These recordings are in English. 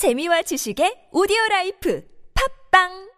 재미와 지식의 오디오 라이프. 팝빵!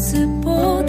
Support.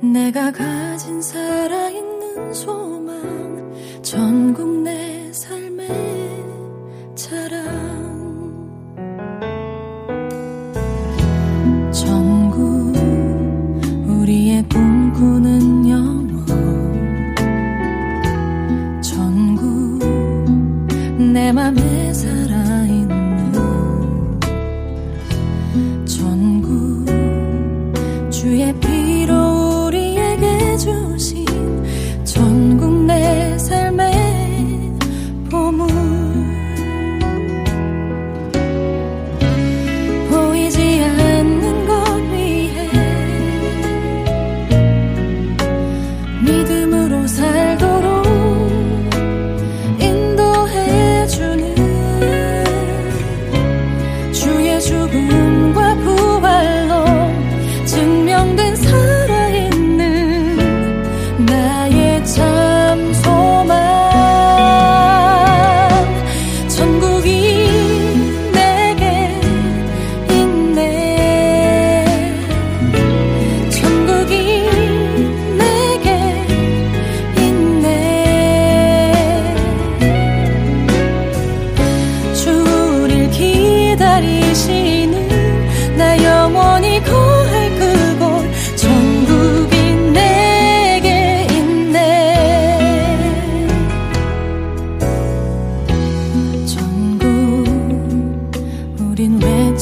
내가 가진 살아있는 소망. 전국 내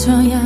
잊어야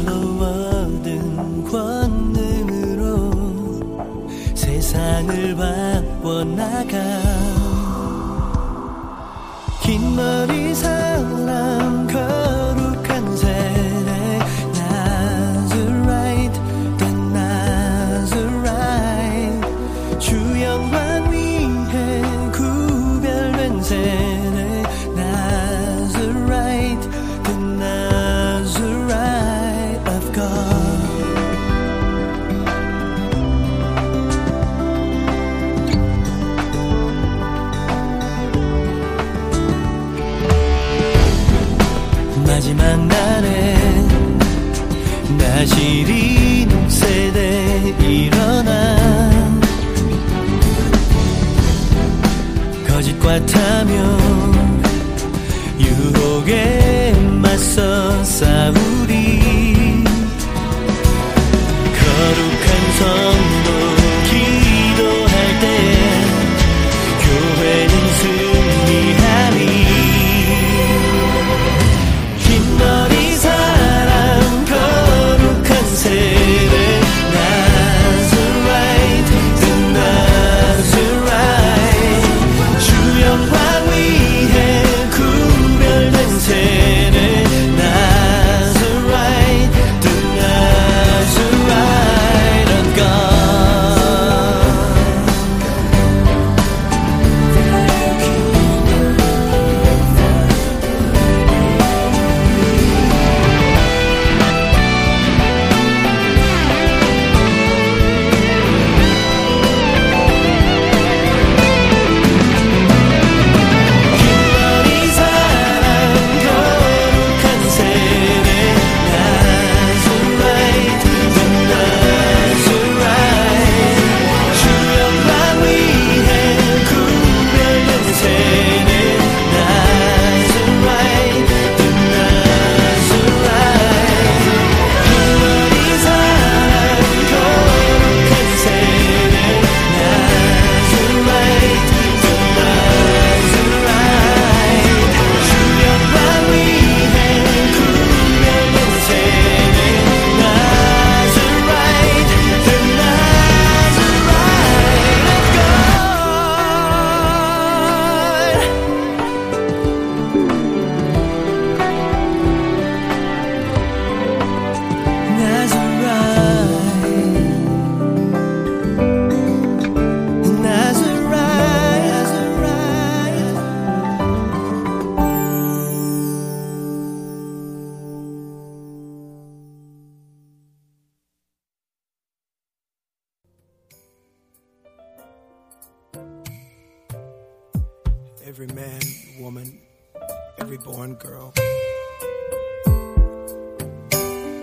성결로 얻은 권능으로 세상을 바꿔나가. 긴 머리 사람 time.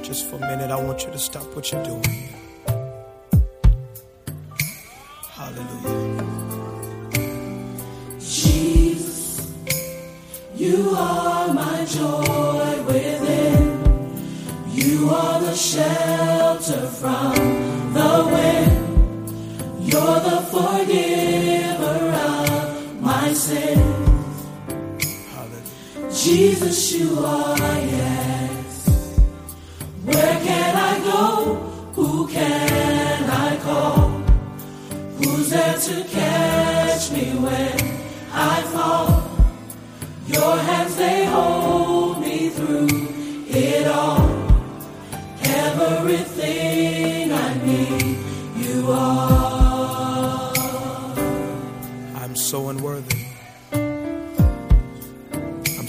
Just for a minute, I want you to stop what you're doing. Hallelujah. Jesus, you are my joy within. You are the shelter from the wind. You're the forgiver of my sins. Jesus, you are, yes. Where can I go? Who can I call? Who's there to catch me when I fall? Your hands, they hold me through it all. Everything I need, you are. I'm so unworthy.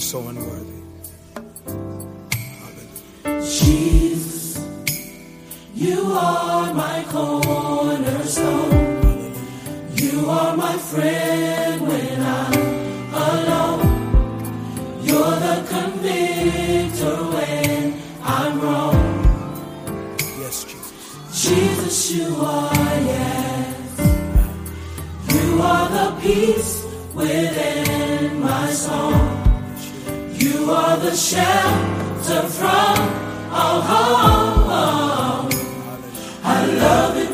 So unworthy. Hallelujah. Jesus, you are my cornerstone. You are my friend when I'm alone. You're the convictor when I'm wrong. Yes, Jesus. Jesus, you are, yes. You are the peace The shelter from all harm. I love it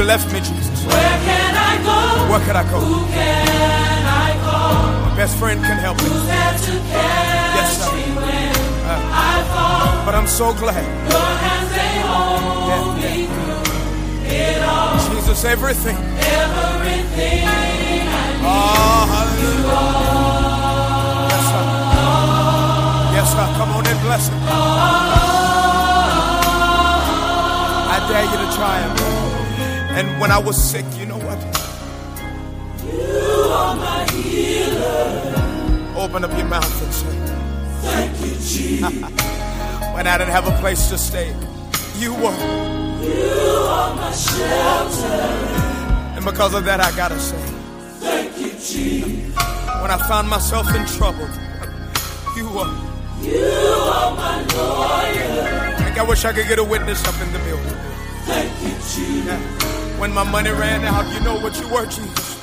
you left me, Jesus, Where can I go? where could I go? Who can I call? My best friend can help me. Who's there to catch Yes, sir. me when uh, I fall? But I'm so glad. Your hands, they hold Yeah, me through it all. Jesus, everything. Everything I need. Oh, hallelujah. Yes, sir. Yes, sir. Come on and bless him. Oh. I dare you to try him. And when I was sick, you know what? Open up your mouth and say, Thank you, Jesus. when I didn't have a place to stay, you were. You are my shelter. And because of that, I gotta say, Thank you, Jesus. when I found myself in trouble, you were. You are my lawyer. I wish I could get a witness up in the building. Thank you, Jesus. When my money ran out, you know what you were, Jesus.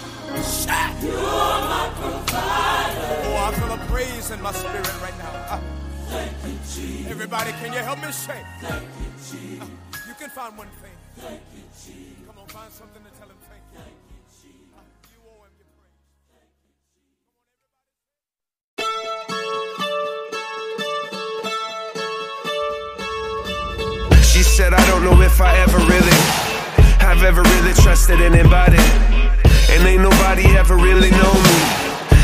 You are my provider. Oh, I feel a praise in my spirit right now. Uh, Thank you, Jesus. everybody, can you help me say? Thank you, Jesus. You can find one thing. Thank you, Jesus. Come on, find something to tell him thank you. Uh, you owe him your praise. She said, I don't know if I ever really have ever really trusted anybody. And ain't nobody ever really know me.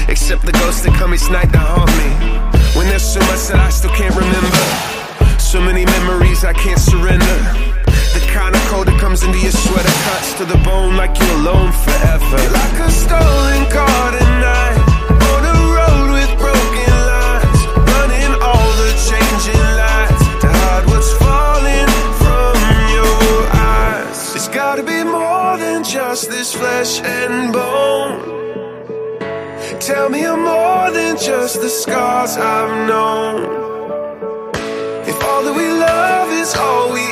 Except the ghosts that come each night to haunt me. When there's so much that I still can't remember. So many memories I can't surrender. The kind of cold that comes into your sweater cuts to the bone like you're alone forever. Like a stolen car tonight. Flesh and bone. Tell me I'm more than just the scars I've known. If all that we love is all we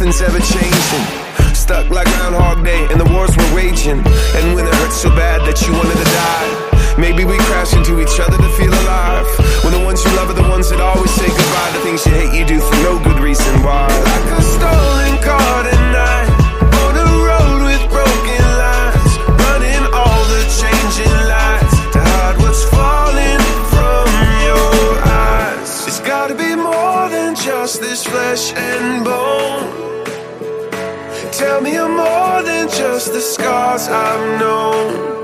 nothing's ever changing. Tell me you're more than just the scars I've known.